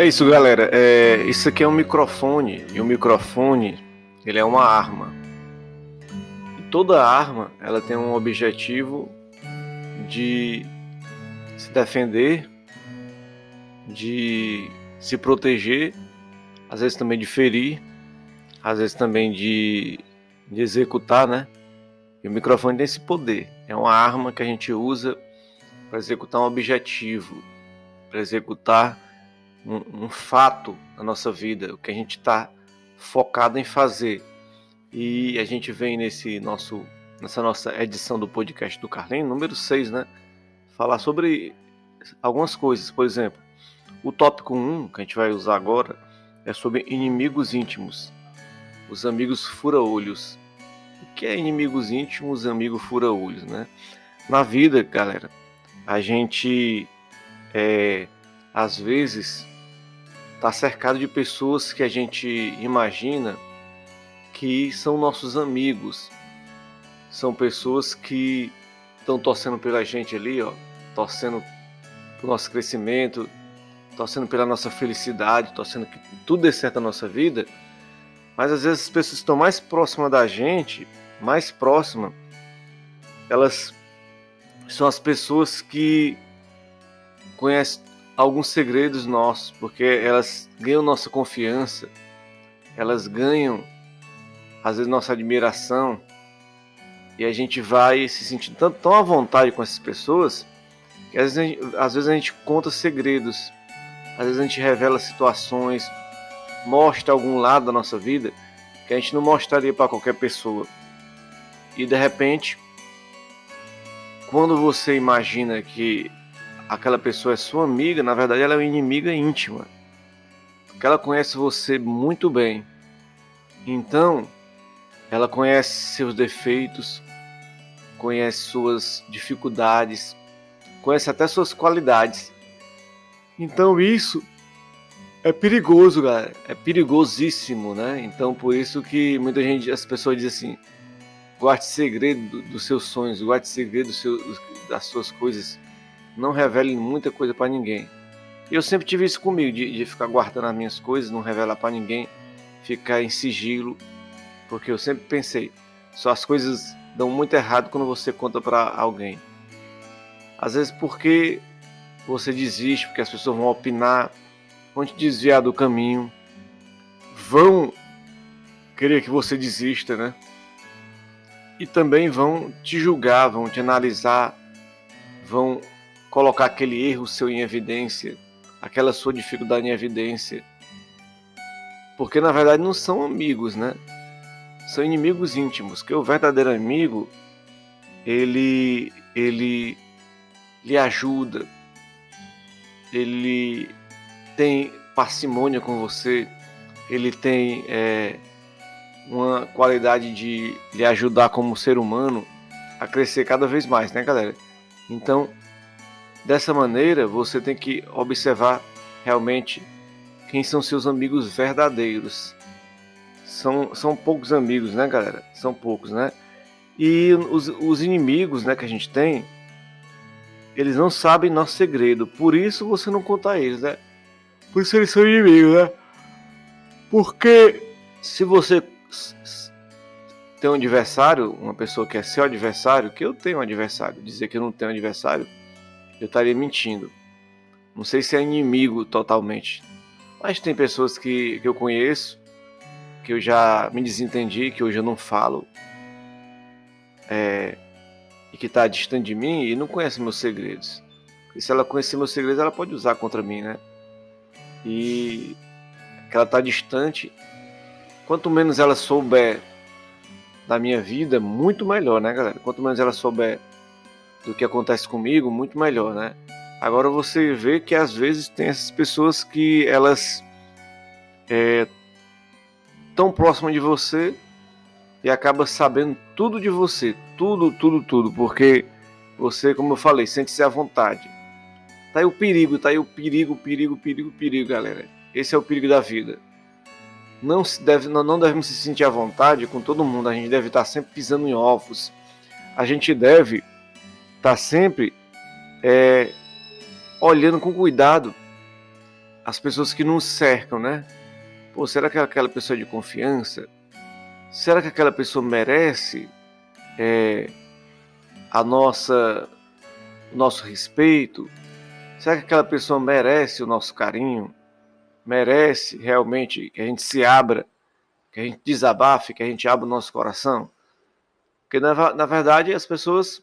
É isso, galera. É, isso aqui é um microfone e o microfone ele é uma arma. E toda arma ela tem um objetivo de se defender, de se proteger, às vezes também de ferir, às vezes também de, de executar, né? E o microfone tem esse poder. É uma arma que a gente usa para executar um objetivo, para executar um, um, fato na nossa vida, o que a gente está focado em fazer. E a gente vem nesse nosso, nessa nossa edição do podcast do Carlinho, número 6, né? Falar sobre algumas coisas. Por exemplo, o tópico 1 que a gente vai usar agora é sobre inimigos íntimos. Os amigos fura-olhos. O que é inimigos íntimos, amigo fura-olhos, né? Na vida, galera, a gente é, às vezes está cercado de pessoas que a gente imagina que são nossos amigos. São pessoas que estão torcendo pela gente ali, ó, torcendo pelo nosso crescimento, torcendo pela nossa felicidade, torcendo que tudo dê certo na nossa vida. Mas às vezes as pessoas estão mais próximas da gente, mais próximas, elas são as pessoas que conhecem alguns segredos nossos, porque elas ganham nossa confiança, elas ganham às vezes nossa admiração, e a gente vai se sentindo tão, tão à vontade com essas pessoas que às vezes, gente, às vezes a gente conta segredos, às vezes a gente revela situações, mostra algum lado da nossa vida que a gente não mostraria para qualquer pessoa. E de repente, quando você imagina que aquela pessoa é sua amiga, na verdade ela é uma inimiga íntima. Porque ela conhece você muito bem. Então, ela conhece seus defeitos, conhece suas dificuldades, conhece até suas qualidades. Então isso é perigoso, galera. É perigosíssimo, né? Então por isso que muita gente, as pessoas dizem assim: guarde segredo dos seus sonhos, guarde segredo do seu, das suas coisas não revele muita coisa para ninguém. Eu sempre tive isso comigo, de, de ficar guardando as minhas coisas, não revelar para ninguém, ficar em sigilo, porque eu sempre pensei, só as coisas dão muito errado quando você conta para alguém. Às vezes porque você desiste, porque as pessoas vão opinar, vão te desviar do caminho, vão querer que você desista, né? E também vão te julgar, vão te analisar, vão colocar aquele erro seu em evidência, aquela sua dificuldade em evidência. Porque na verdade não são amigos, né? São inimigos íntimos, que o verdadeiro amigo ele ele lhe ajuda, ele tem parcimônia com você, ele tem é, uma qualidade de lhe ajudar como ser humano a crescer cada vez mais, né, galera? Então, Dessa maneira, você tem que observar realmente quem são seus amigos verdadeiros. São, são poucos amigos, né, galera? São poucos, né? E os, os inimigos né, que a gente tem, eles não sabem nosso segredo. Por isso você não conta a eles, né? Por isso eles são inimigos, né? Porque se você tem um adversário, uma pessoa que é seu adversário, que eu tenho um adversário, dizer que eu não tenho um adversário eu estaria mentindo. Não sei se é inimigo totalmente, mas tem pessoas que, que eu conheço, que eu já me desentendi, que hoje eu não falo, é, e que está distante de mim e não conhece meus segredos. E se ela conhecer meus segredos, ela pode usar contra mim, né? E que ela está distante, quanto menos ela souber da minha vida, muito melhor, né, galera? Quanto menos ela souber do que acontece comigo, muito melhor, né? Agora você vê que às vezes tem essas pessoas que elas é, tão próximas de você e acaba sabendo tudo de você, tudo, tudo, tudo, porque você, como eu falei, sente-se à vontade. Tá aí o perigo, tá aí o perigo, perigo, perigo, perigo, galera. Esse é o perigo da vida. Não, se deve, não, devemos se sentir à vontade com todo mundo, a gente deve estar sempre pisando em ovos. A gente deve tá sempre é, olhando com cuidado as pessoas que nos cercam, né? Pô, será que aquela pessoa é de confiança? Será que aquela pessoa merece é, a nossa, o nosso respeito? Será que aquela pessoa merece o nosso carinho? Merece realmente que a gente se abra, que a gente desabafe, que a gente abra o nosso coração? Porque na, na verdade as pessoas,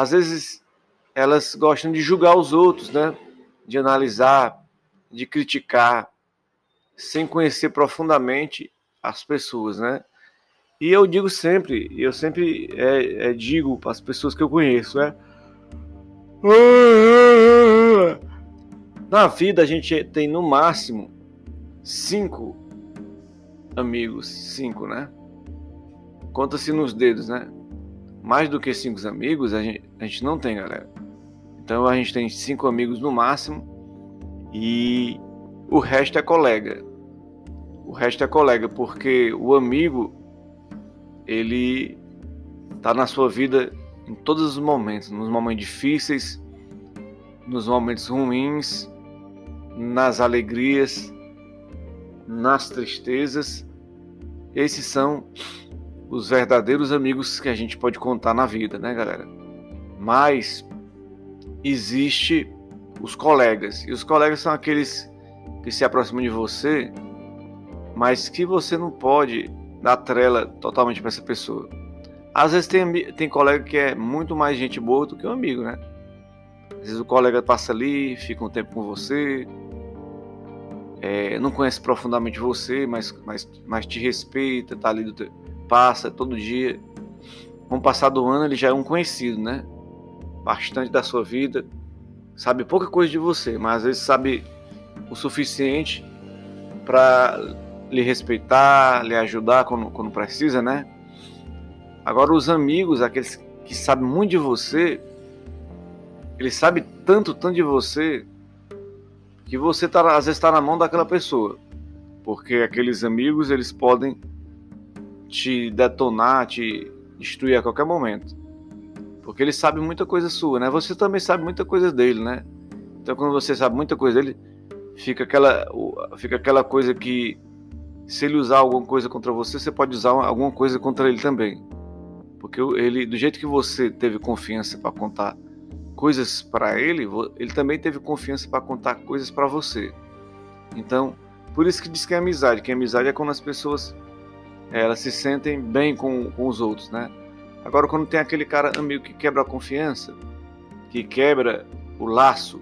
às vezes, elas gostam de julgar os outros, né? De analisar, de criticar, sem conhecer profundamente as pessoas, né? E eu digo sempre, eu sempre é, é, digo para as pessoas que eu conheço, né? Na vida a gente tem no máximo cinco amigos, cinco, né? Conta-se nos dedos, né? Mais do que cinco amigos a gente, a gente não tem, galera. Então a gente tem cinco amigos no máximo e o resto é colega. O resto é colega, porque o amigo ele tá na sua vida em todos os momentos, nos momentos difíceis, nos momentos ruins, nas alegrias, nas tristezas. Esses são os verdadeiros amigos que a gente pode contar na vida, né, galera? Mas existe os colegas. E os colegas são aqueles que se aproximam de você mas que você não pode dar trela totalmente para essa pessoa. Às vezes tem, tem colega que é muito mais gente boa do que um amigo, né? Às vezes o colega passa ali, fica um tempo com você, é, não conhece profundamente você, mas, mas, mas te respeita, tá ali, do passa todo dia. Com o passar do ano, ele já é um conhecido, né? Bastante da sua vida, sabe pouca coisa de você, mas às vezes sabe o suficiente para lhe respeitar, lhe ajudar quando, quando precisa, né? Agora, os amigos, aqueles que sabem muito de você, eles sabem tanto, tanto de você, que você tá, às vezes está na mão daquela pessoa. Porque aqueles amigos, eles podem te detonar, te destruir a qualquer momento. Porque ele sabe muita coisa sua, né? Você também sabe muita coisa dele, né? Então, quando você sabe muita coisa dele, fica aquela, fica aquela coisa que se ele usar alguma coisa contra você, você pode usar alguma coisa contra ele também. Porque ele, do jeito que você teve confiança para contar coisas para ele, ele também teve confiança para contar coisas para você. Então, por isso que diz que é amizade, que amizade é quando as pessoas elas se sentem bem com, com os outros, né? Agora, quando tem aquele cara amigo que quebra a confiança, que quebra o laço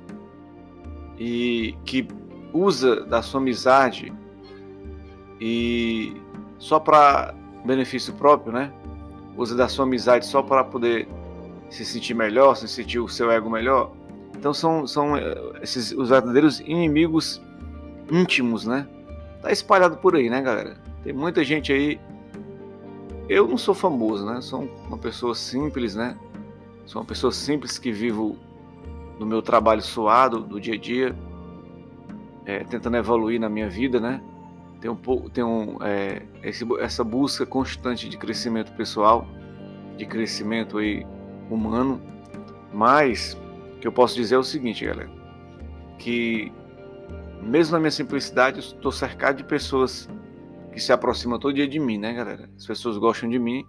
e que usa da sua amizade e só para benefício próprio, né? Usa da sua amizade só para poder se sentir melhor, se sentir o seu ego melhor. Então são, são eh, esses os verdadeiros inimigos íntimos, né? Tá espalhado por aí, né, galera? Tem muita gente aí. Eu não sou famoso, né? Sou uma pessoa simples, né? Sou uma pessoa simples que vivo no meu trabalho suado do dia a dia, é, tentando evoluir na minha vida, né? tem um pouco tem um, é, esse, essa busca constante de crescimento pessoal, de crescimento aí humano, mas o que eu posso dizer é o seguinte, galera, que mesmo na minha simplicidade, eu estou cercado de pessoas que se aproximam todo dia de mim, né, galera? As pessoas gostam de mim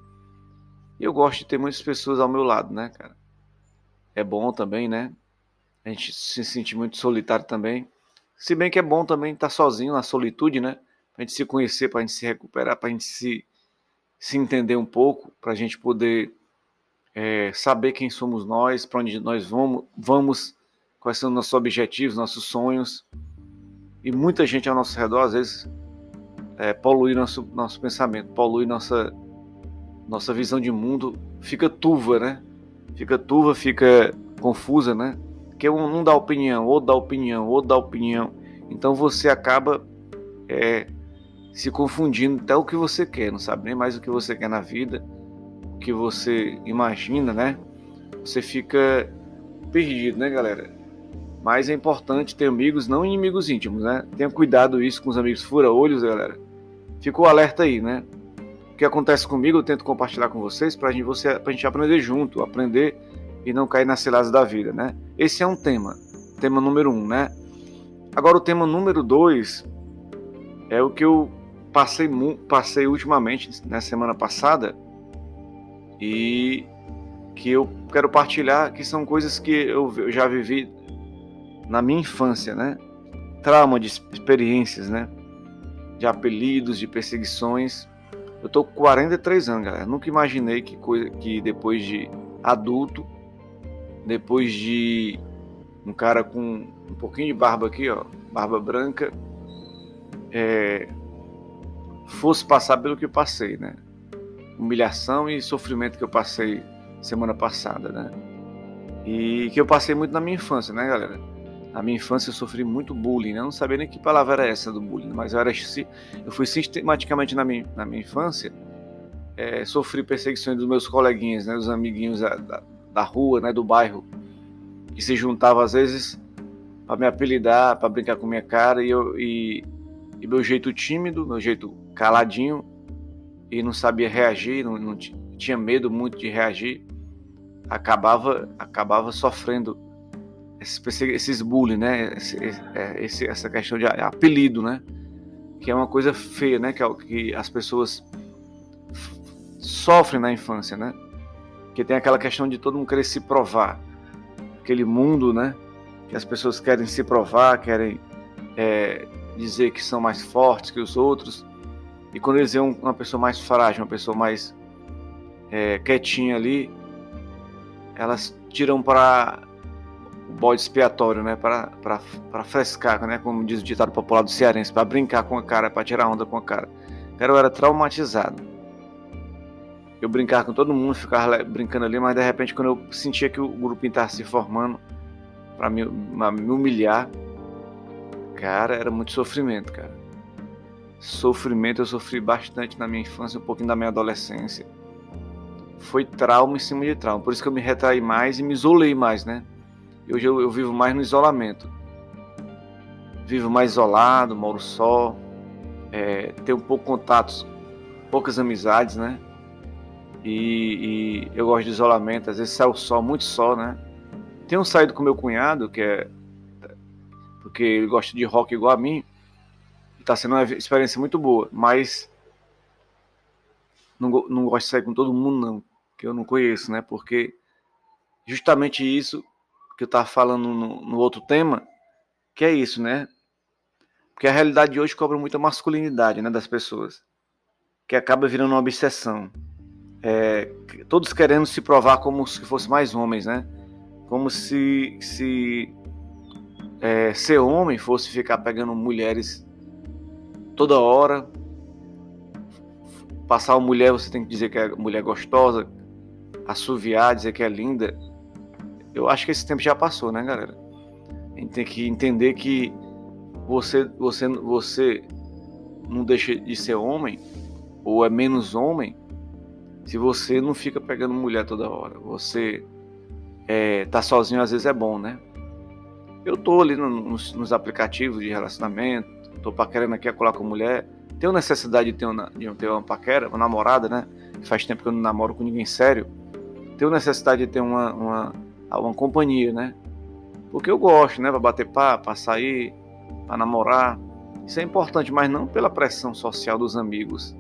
e eu gosto de ter muitas pessoas ao meu lado, né, cara? É bom também, né? A gente se sente muito solitário também. Se bem que é bom também estar sozinho na solitude, né? para a gente se conhecer, para a gente se recuperar, para a gente se, se entender um pouco, para a gente poder é, saber quem somos nós, para onde nós vamos, vamos, quais são nossos objetivos, nossos sonhos. E muita gente ao nosso redor, às vezes, é, polui nosso, nosso pensamento, polui nossa, nossa visão de mundo, fica turva, né? Fica turva, fica confusa, né? Porque um não dá opinião, outro dá opinião, outro dá opinião. Então você acaba é, se confundindo até o que você quer, não sabe nem mais o que você quer na vida, o que você imagina, né? Você fica perdido, né, galera? Mas é importante ter amigos, não inimigos íntimos, né? Tenha cuidado isso com os amigos fura-olhos, galera. Ficou alerta aí, né? O que acontece comigo, eu tento compartilhar com vocês para gente, você, a gente aprender junto, aprender e não cair nas ciladas da vida, né? Esse é um tema, tema número um, né? Agora o tema número dois é o que eu passei, passei ultimamente, na semana passada, e que eu quero partilhar, que são coisas que eu já vivi na minha infância, né? Trauma de experiências, né? De apelidos, de perseguições. Eu tô com 43 anos, galera. Nunca imaginei que, coisa, que depois de adulto, depois de um cara com um pouquinho de barba aqui, ó, barba branca, é, fosse passar pelo que eu passei, né? Humilhação e sofrimento que eu passei semana passada, né? E que eu passei muito na minha infância, né, galera? Na minha infância eu sofri muito bullying, né? Eu não sabia nem que palavra era essa do bullying, mas eu, era, eu fui sistematicamente na minha, na minha infância, é, sofri perseguições dos meus coleguinhas, né? Dos amiguinhos da, da, da rua, né? Do bairro, que se juntavam às vezes para me apelidar, para brincar com minha cara e, eu, e, e meu jeito tímido, meu jeito caladinho e não sabia reagir, não, não tinha medo muito de reagir, acabava acabava sofrendo esses, esses bullying, né? É, esse, essa questão de apelido, né? Que é uma coisa feia, né? Que, é que as pessoas sofrem na infância, né? Que tem aquela questão de todo mundo querer se provar, aquele mundo, né? Que as pessoas querem se provar, querem é, dizer que são mais fortes que os outros. E quando eles veem uma pessoa mais frágil, uma pessoa mais é, quietinha ali, elas tiram para bode expiatório, né? Para frescar, né? Como diz o ditado popular do cearense, para brincar com a cara, para tirar onda com a cara. Cara, eu era traumatizado. Eu brincava com todo mundo, ficava brincando ali, mas de repente, quando eu sentia que o grupo estava se formando para me, me humilhar, cara, era muito sofrimento, cara. Sofrimento eu sofri bastante na minha infância, um pouquinho da minha adolescência foi trauma em cima de trauma. Por isso que eu me retraí mais e me isolei mais, né? Hoje eu, eu vivo mais no isolamento. Vivo mais isolado, moro só, é, tenho pouco contatos, poucas amizades, né? E, e, eu gosto de isolamento, às vezes sai o sol, muito sol, né? Tenho saído com meu cunhado, que é. Porque ele gosta de rock igual a mim. Está sendo uma experiência muito boa, mas não, não gosto de sair com todo mundo, não que eu não conheço, né? Porque justamente isso que eu estava falando no, no, outro tema, que é isso, né? Porque a realidade de hoje cobra muita masculinidade, né, das pessoas, que acaba virando uma obsessão. É, todos querendo se provar como se fossem mais homens, né? Como se, se é, ser homem fosse ficar pegando mulheres toda hora. Passar uma mulher, você tem que dizer que é mulher gostosa, assoviar, dizer que é linda, eu acho que esse tempo já passou, né, galera? A gente tem que entender que você, você, você não deixa de ser homem ou é menos homem se você não fica pegando mulher toda hora. Você é, tá sozinho às vezes é bom, né? Eu tô ali nos, nos aplicativos de relacionamento, tô paquerando aqui a colar com mulher. Tenho necessidade de ter, uma, de ter uma paquera, uma namorada, né? Faz tempo que eu não namoro com ninguém sério tenho necessidade de ter uma, uma, uma companhia, né? Porque eu gosto, né? Para bater papo, para sair, para namorar. Isso é importante, mas não pela pressão social dos amigos,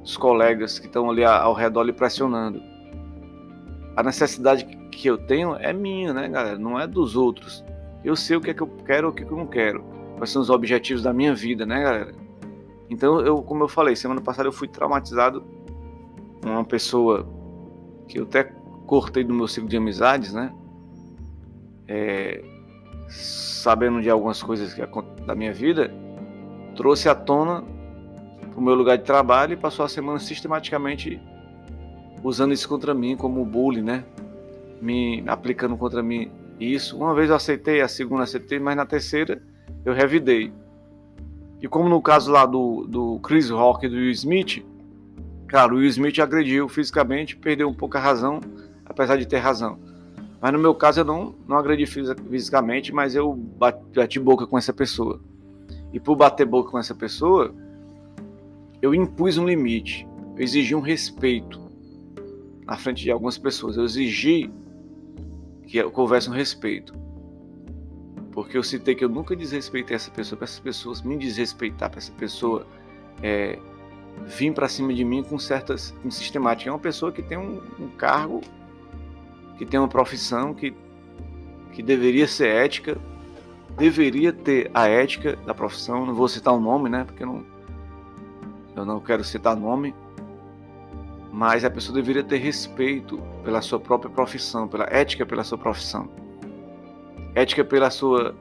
dos colegas que estão ali ao redor lhe pressionando. A necessidade que eu tenho é minha, né, galera? Não é dos outros. Eu sei o que é que eu quero o que, é que eu não quero. Quais são os objetivos da minha vida, né, galera? Então, eu, como eu falei, semana passada eu fui traumatizado. Uma pessoa que eu até cortei do meu ciclo de amizades, né? É, sabendo de algumas coisas que, da minha vida, trouxe à tona o meu lugar de trabalho e passou a semana sistematicamente usando isso contra mim como bullying, né? Me aplicando contra mim isso. Uma vez eu aceitei, a segunda aceitei, mas na terceira eu revidei. E como no caso lá do, do Chris Rock e do Will Smith, Cara, o Will Smith agrediu fisicamente, perdeu um pouco a razão, apesar de ter razão. Mas no meu caso eu não, não agredi fisicamente, mas eu bati, boca com essa pessoa. E por bater boca com essa pessoa, eu impus um limite. Eu exigi um respeito na frente de algumas pessoas. Eu exigi que houvesse um respeito. porque eu citei que eu nunca desrespeitei essa pessoa, para essas pessoas me desrespeitar, para essa pessoa é, vir para cima de mim com certas com sistemática. É uma pessoa que tem um, um, cargo, que tem uma profissão que, que deveria ser ética, deveria ter a ética da profissão. Não vou citar o nome, né? Porque eu não, eu não quero citar nome, mas a pessoa deveria ter respeito pela sua própria profissão, pela ética pela sua profissão ética pela sua.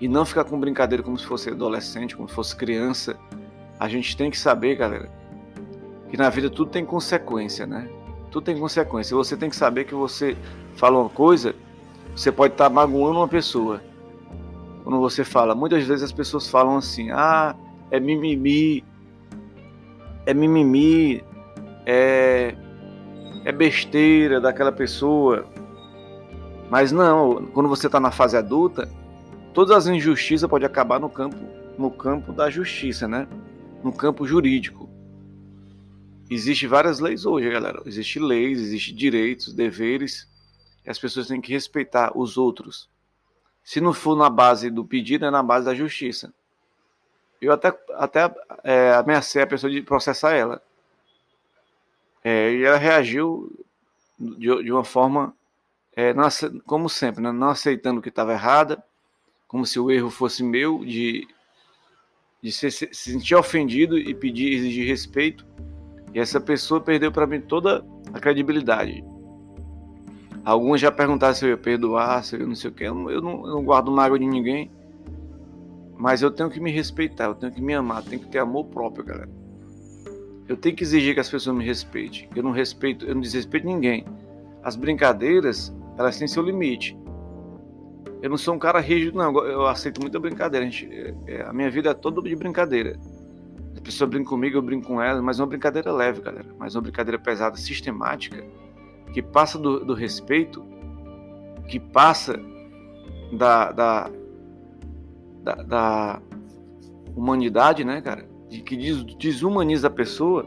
E não ficar com brincadeira como se fosse adolescente, como se fosse criança. A gente tem que saber, galera, que na vida tudo tem consequência, né? Tudo tem consequência. Você tem que saber que você fala uma coisa, você pode estar magoando uma pessoa. Quando você fala, muitas vezes as pessoas falam assim: ah, é mimimi, é mimimi, é, é besteira daquela pessoa. Mas não, quando você está na fase adulta, todas as injustiças podem acabar no campo, no campo da justiça, né? No campo jurídico. Existem várias leis hoje, galera. Existem leis, existem direitos, deveres, e as pessoas têm que respeitar os outros. Se não for na base do pedido, é na base da justiça. Eu até, até é, ameacei a pessoa de processar ela. É, e ela reagiu de, de uma forma é, não, como sempre, né, não aceitando que estava errada, como se o erro fosse meu, de, de se, se sentir ofendido e pedir, exigir respeito. E essa pessoa perdeu para mim toda a credibilidade. Alguns já perguntaram se eu ia perdoar, se eu não sei o que. Eu não, eu não, guardo mágoa de ninguém. Mas eu tenho que me respeitar, eu tenho que me amar, eu tenho que ter amor próprio, galera. Eu tenho que exigir que as pessoas me respeitem. Eu não respeito, eu não desrespeito ninguém. As brincadeiras, elas têm seu limite. Eu não sou um cara rígido, não. Eu aceito muita brincadeira. A, gente, é, é, a minha vida é toda de brincadeira. As pessoas brincam comigo, eu brinco com elas, mas é uma brincadeira leve, galera. Mas uma brincadeira pesada, sistemática, que passa do, do respeito, que passa da, da, da, da humanidade, né, cara? De, que desumaniza a pessoa,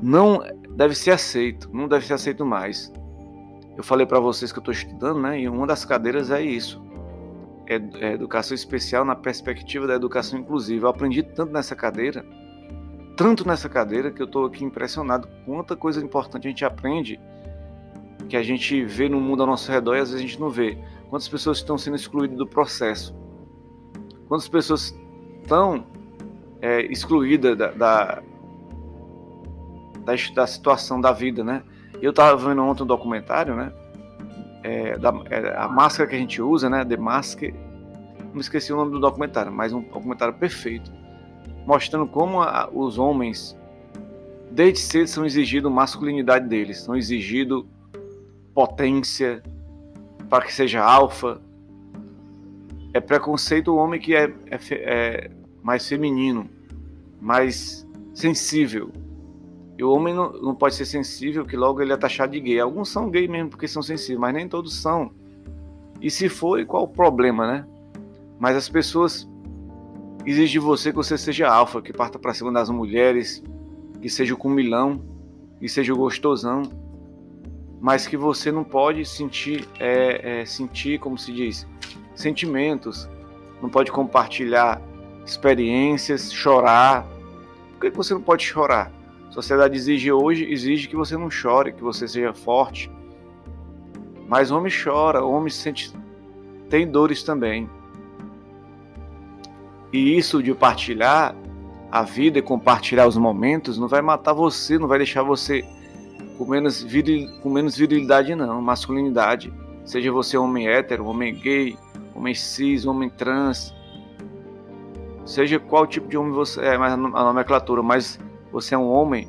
não deve ser aceito, não deve ser aceito mais. Eu falei para vocês que eu estou estudando, né? E uma das cadeiras é isso. É, educação especial na perspectiva da educação inclusiva. Eu aprendi tanto nessa cadeira, tanto nessa cadeira, que eu estou aqui impressionado com quanta coisa importante a gente aprende, que a gente vê no mundo ao nosso redor e às vezes a gente não vê. Quantas pessoas estão sendo excluídas do processo? Quantas pessoas estão é, excluídas da, da, da, da situação da vida, né? Eu estava vendo ontem um documentário, né? É, da, é, a máscara que a gente usa, né? The Mask. Não esqueci o nome do documentário, mas um documentário perfeito. Mostrando como a, os homens, desde cedo, são exigidos masculinidade deles. São exigidos potência, para que seja alfa. É preconceito o homem que é, é, é mais feminino, mais sensível e o homem não, não pode ser sensível, que logo ele é taxado de gay. Alguns são gay mesmo porque são sensíveis, mas nem todos são. E se for, qual o problema, né? Mas as pessoas exigem de você que você seja alfa, que parta para cima das mulheres, que seja o cumilão, que seja o gostosão, mas que você não pode sentir, é, é, sentir, como se diz, sentimentos, não pode compartilhar experiências, chorar. Por que você não pode chorar? Sociedade exige hoje, exige que você não chore, que você seja forte. Mas homem chora, homem sente, tem dores também. E isso de partilhar a vida e compartilhar os momentos não vai matar você, não vai deixar você com menos, viril, com menos virilidade, não, masculinidade. Seja você homem hétero, homem gay, homem cis, homem trans, seja qual tipo de homem você é, mas a nomenclatura, mas você é um homem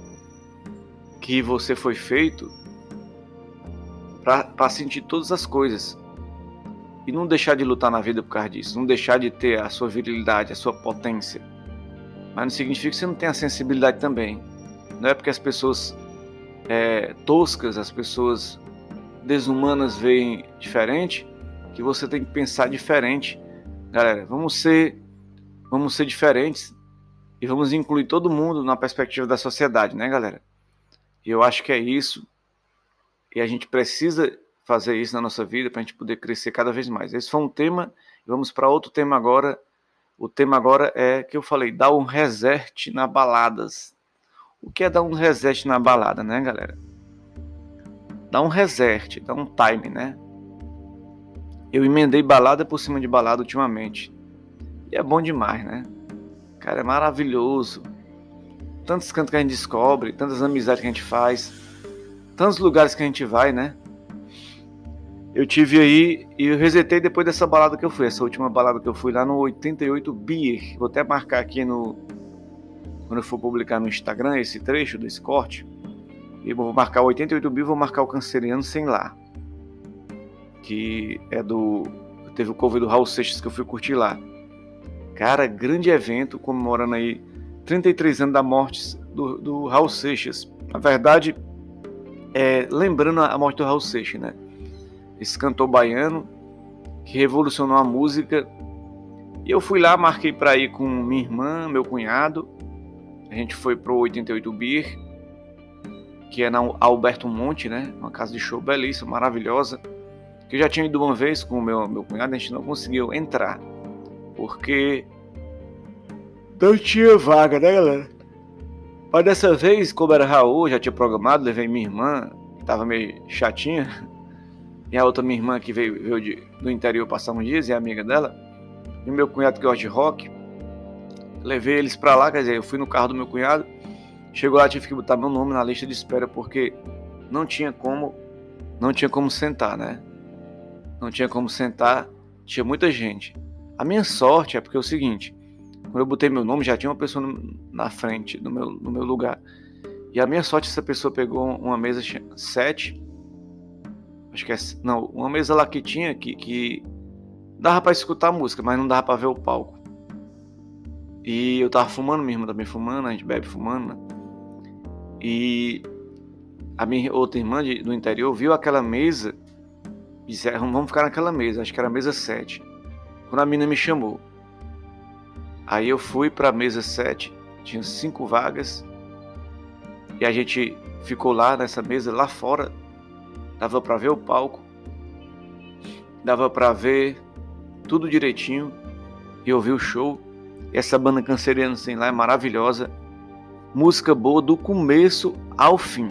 que você foi feito para sentir todas as coisas e não deixar de lutar na vida por causa disso, não deixar de ter a sua virilidade, a sua potência. Mas não significa que você não tem a sensibilidade também. Não é porque as pessoas é, toscas, as pessoas desumanas veem diferente, que você tem que pensar diferente. Galera, vamos ser, vamos ser diferentes e vamos incluir todo mundo na perspectiva da sociedade, né, galera? E eu acho que é isso. E a gente precisa fazer isso na nossa vida para a gente poder crescer cada vez mais. Esse foi um tema. Vamos para outro tema agora. O tema agora é que eu falei, dar um reset na baladas. O que é dar um reset na balada, né, galera? Dar um reset, dar um time, né? Eu emendei balada por cima de balada ultimamente. E é bom demais, né? Cara, é maravilhoso. Tantos cantos que a gente descobre, tantas amizades que a gente faz, tantos lugares que a gente vai, né? Eu tive aí e eu resetei depois dessa balada que eu fui, essa última balada que eu fui lá no 88 Beer. Vou até marcar aqui no quando eu for publicar no Instagram esse trecho desse corte. E vou marcar o 88 Beer, vou marcar o Canceriano sem lá. Que é do teve o cover do Raul Seixas que eu fui curtir lá. Cara, grande evento comemorando aí 33 anos da morte do, do Raul Seixas. Na verdade, é, lembrando a morte do Raul Seixas, né? esse cantor baiano que revolucionou a música. E eu fui lá, marquei para ir com minha irmã, meu cunhado. A gente foi pro 88 Beer, que é na Alberto Monte, né? Uma casa de show belíssima, maravilhosa. Que eu já tinha ido uma vez com o meu, meu cunhado, a gente não conseguiu entrar. Porque não tinha vaga, né, galera? Mas dessa vez, como era Raul, já tinha programado, levei minha irmã, que tava meio chatinha e a outra minha irmã que veio, veio de, do interior passar uns dias, e é amiga dela, e meu cunhado que gosta de rock, levei eles para lá, quer dizer, eu fui no carro do meu cunhado, chegou lá, tive que botar meu nome na lista de espera, porque não tinha como, não tinha como sentar, né? Não tinha como sentar, tinha muita gente. A minha sorte é porque é o seguinte, quando eu botei meu nome, já tinha uma pessoa na frente do meu, no meu lugar. E a minha sorte, essa pessoa pegou uma mesa 7 Acho que é. Não, uma mesa lá que tinha que, que dava para escutar a música, mas não dava para ver o palco. E eu tava fumando, minha irmã também fumando, a gente bebe fumando, né? E a minha outra irmã de, do interior viu aquela mesa e disse: é, Vamos ficar naquela mesa, acho que era a mesa 7. Quando a menina me chamou. Aí eu fui para a mesa 7, tinha cinco vagas. E a gente ficou lá nessa mesa, lá fora, dava para ver o palco, dava para ver tudo direitinho e ouvir o show. Essa banda canceriana sem lá é maravilhosa, música boa do começo ao fim.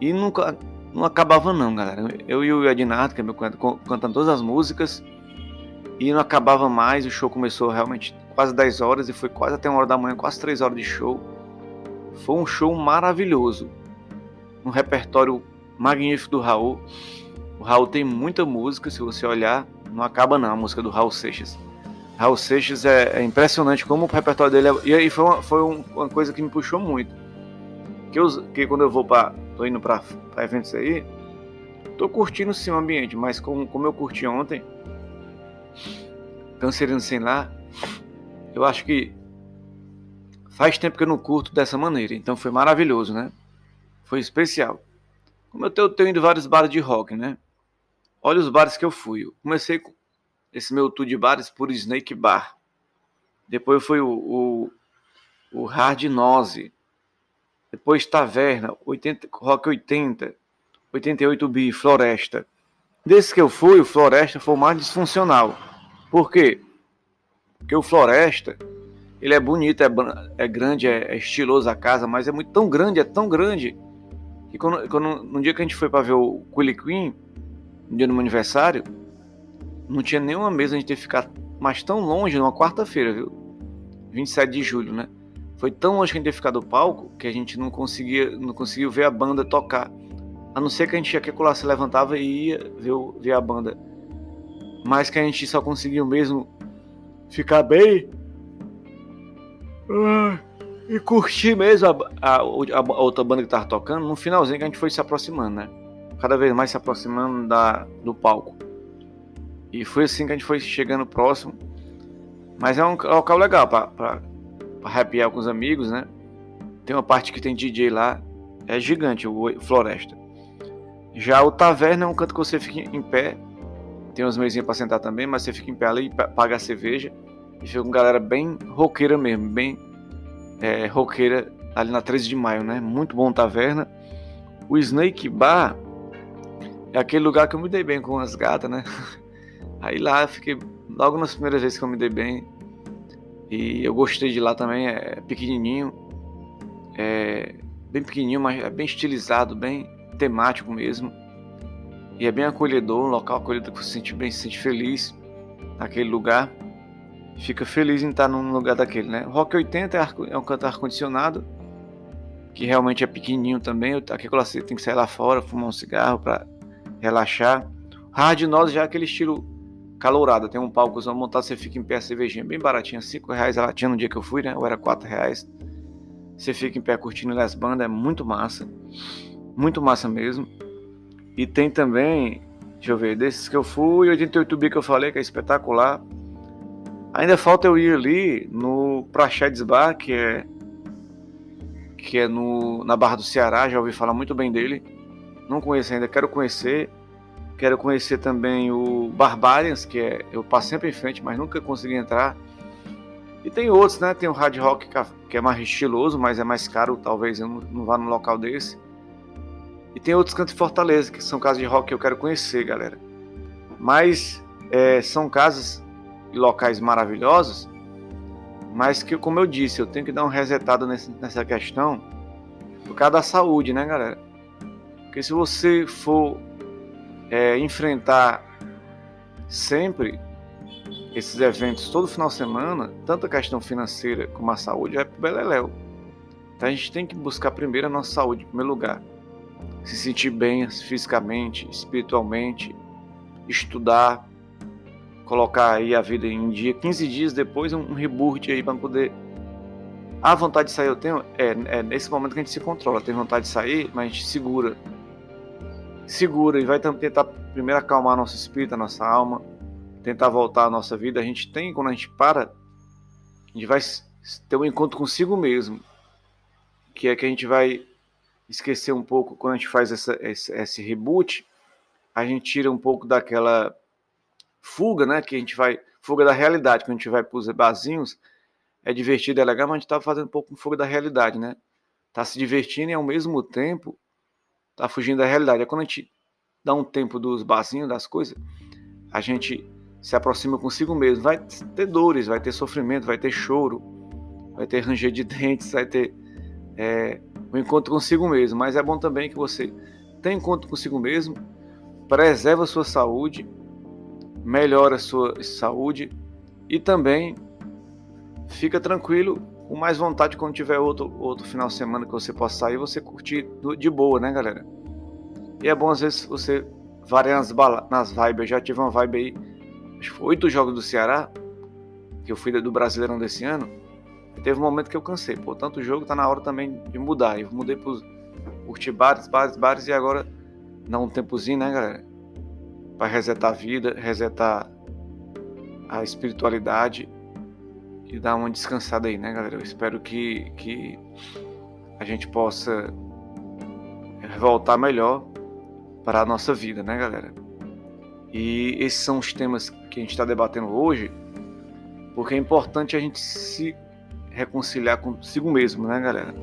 E nunca não acabava não, galera. Eu e o Ednardo, que é meu cantando todas as músicas e não acabava mais. O show começou realmente quase 10 horas e foi quase até uma hora da manhã, quase 3 horas de show. Foi um show maravilhoso um repertório magnífico do Raul. O Raul tem muita música, se você olhar, não acaba não a música do Raul Seixas. Raul Seixas é, é impressionante como o repertório dele é, e aí foi, uma, foi um, uma coisa que me puxou muito. Que, eu, que quando eu vou para tô indo para eventos aí, tô curtindo sim o ambiente, mas como, como eu curti ontem, canceriano sem lá, eu acho que faz tempo que eu não curto dessa maneira, então foi maravilhoso, né? Foi especial. Como eu tenho, tenho ido vários bares de rock, né? Olha os bares que eu fui. Eu comecei com esse meu tour de bares por Snake Bar. Depois foi o, o, o Hard Nose. Depois Taverna, 80, Rock 80, 88 Bi, Floresta. Desse que eu fui, o Floresta foi o mais disfuncional. Por quê? Porque o Floresta, ele é bonito, é, é grande, é, é estiloso a casa, mas é muito tão grande, é tão grande e quando, quando, no dia que a gente foi para ver o Quilly Queen, no dia do meu aniversário, não tinha nenhuma mesa, a gente que ficar mais tão longe, numa quarta-feira, viu? 27 de julho, né? Foi tão longe que a gente que ficar do palco que a gente não conseguia, não conseguiu ver a banda tocar. A não ser que a gente que lá se levantava e ia ver, ver a banda. Mas que a gente só conseguiu mesmo ficar bem. Ah e curtir mesmo a, a, a, outra banda que tava tocando, no finalzinho que a gente foi se aproximando, né? Cada vez mais se aproximando da, do palco. E foi assim que a gente foi chegando próximo. Mas é um local legal para happy com os amigos, né? Tem uma parte que tem DJ lá, é gigante, o Floresta. Já o Taverna é um canto que você fica em pé, tem umas mesinhas para sentar também, mas você fica em pé ali, paga a cerveja e fica com galera bem roqueira mesmo, bem é, roqueira ali na 13 de maio, né? Muito bom taverna. O Snake Bar é aquele lugar que eu me dei bem com as gatas, né? Aí lá eu fiquei logo nas primeiras vezes que eu me dei bem. E eu gostei de lá também, é pequenininho, é bem pequenininho, mas é bem estilizado, bem temático mesmo. E é bem acolhedor, um local acolhedor que você se sente bem, se sente feliz naquele lugar. Fica feliz em estar num lugar daquele, né? Rock 80 é, é um canto ar-condicionado, que realmente é pequenininho também. Aqui você tem que sair lá fora, fumar um cigarro para relaxar. Hard Nós já é aquele estilo calorado, tem um palco montado, você fica em pé, a cervejinha bem baratinha, 5 reais a latinha no dia que eu fui, né? Ou era 4 reais. Você fica em pé curtindo as bandas, é muito massa. Muito massa mesmo. E tem também, deixa eu ver, desses que eu fui, 88 b que eu falei, que é espetacular. Ainda falta eu ir ali no Prachedes Bar, que é que é no, na Barra do Ceará, já ouvi falar muito bem dele. Não conheço ainda, quero conhecer. Quero conhecer também o Barbarians, que é eu passo sempre em frente, mas nunca consegui entrar. E tem outros, né? Tem o Hard Rock que é mais estiloso, mas é mais caro, talvez eu não vá num local desse. E tem outros cantos de Fortaleza, que são casas de rock que eu quero conhecer, galera. Mas é, são casas e locais maravilhosos, mas que, como eu disse, eu tenho que dar um resetado nesse, nessa questão por causa da saúde, né, galera? Porque se você for é, enfrentar sempre esses eventos todo final de semana, tanto a questão financeira como a saúde, é pro beleléu. Então a gente tem que buscar primeiro a nossa saúde em primeiro lugar se sentir bem fisicamente, espiritualmente, estudar, colocar aí a vida em dia, 15 dias depois um reboot aí para poder a vontade de sair eu tenho, é, é nesse momento que a gente se controla, tem vontade de sair, mas a gente segura. Segura e vai tentar primeiro acalmar nosso espírito, a nossa alma, tentar voltar à nossa vida. A gente tem, quando a gente para, a gente vai ter um encontro consigo mesmo, que é que a gente vai esquecer um pouco, quando a gente faz essa, esse, esse reboot, a gente tira um pouco daquela fuga, né? Que a gente vai. Fuga da realidade, quando a gente vai para os barzinhos, é divertido, é legal, mas a gente tá fazendo um pouco de fuga da realidade, né? Tá se divertindo e ao mesmo tempo tá fugindo da realidade. É quando a gente dá um tempo dos barzinhos, das coisas, a gente se aproxima consigo mesmo. Vai ter dores, vai ter sofrimento, vai ter choro, vai ter ranger de dentes, vai ter é, encontro consigo mesmo, mas é bom também que você tenha encontro consigo mesmo, preserva a sua saúde, melhora a sua saúde e também fica tranquilo, com mais vontade quando tiver outro, outro final de semana que você possa sair, você curtir de boa, né, galera? E é bom às vezes você variar nas, nas vibes. Eu já tive uma vibe aí, acho que foi oito jogos do Ceará, que eu fui do Brasileirão desse ano teve um momento que eu cansei. Pô, tanto jogo tá na hora também de mudar. Eu mudei pros curtir bares, bares, bares e agora dá um tempozinho, né, galera? Para resetar a vida, resetar a espiritualidade e dar uma descansada aí, né, galera? Eu espero que, que a gente possa voltar melhor para a nossa vida, né, galera? E esses são os temas que a gente está debatendo hoje, porque é importante a gente se reconciliar consigo mesmo, né, galera?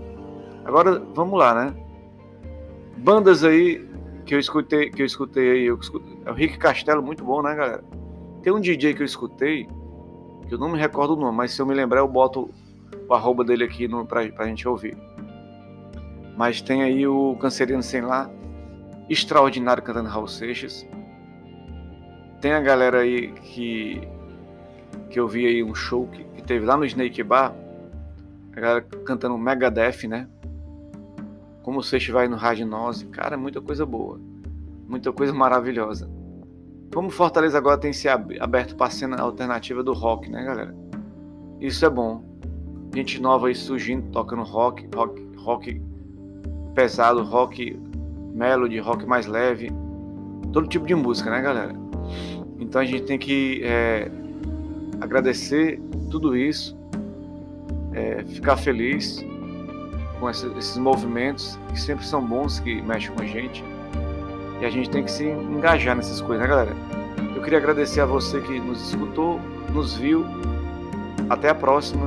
Agora, vamos lá, né? Bandas aí que eu escutei, que eu escutei aí, eu escutei, é o Rick Castelo, muito bom, né, galera? Tem um DJ que eu escutei, que eu não me recordo o nome, mas se eu me lembrar eu boto o arroba dele aqui no, pra, pra gente ouvir. Mas tem aí o Canceriano Sem Lá, extraordinário cantando Raul Seixas. Tem a galera aí que que eu vi aí um show que, que teve lá no Snake Bar, a galera cantando Megadeth, né? Como o Seixo vai no Radinose, cara, muita coisa boa. Muita coisa maravilhosa. Como Fortaleza agora tem se aberto para a cena alternativa do rock, né, galera? Isso é bom. Gente nova aí surgindo, tocando rock, rock, rock pesado, rock melody, rock mais leve. Todo tipo de música, né, galera? Então a gente tem que é, agradecer tudo isso é, ficar feliz com esses movimentos que sempre são bons, que mexem com a gente. E a gente tem que se engajar nessas coisas, né, galera? Eu queria agradecer a você que nos escutou, nos viu. Até a próxima.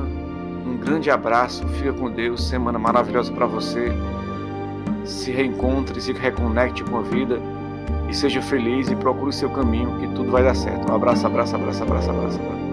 Um grande abraço. Fica com Deus. Semana maravilhosa para você. Se reencontre, se reconecte com a vida. e seja feliz e procure o seu caminho, que tudo vai dar certo. Um abraço, abraço, abraço, abraço, abraço. abraço.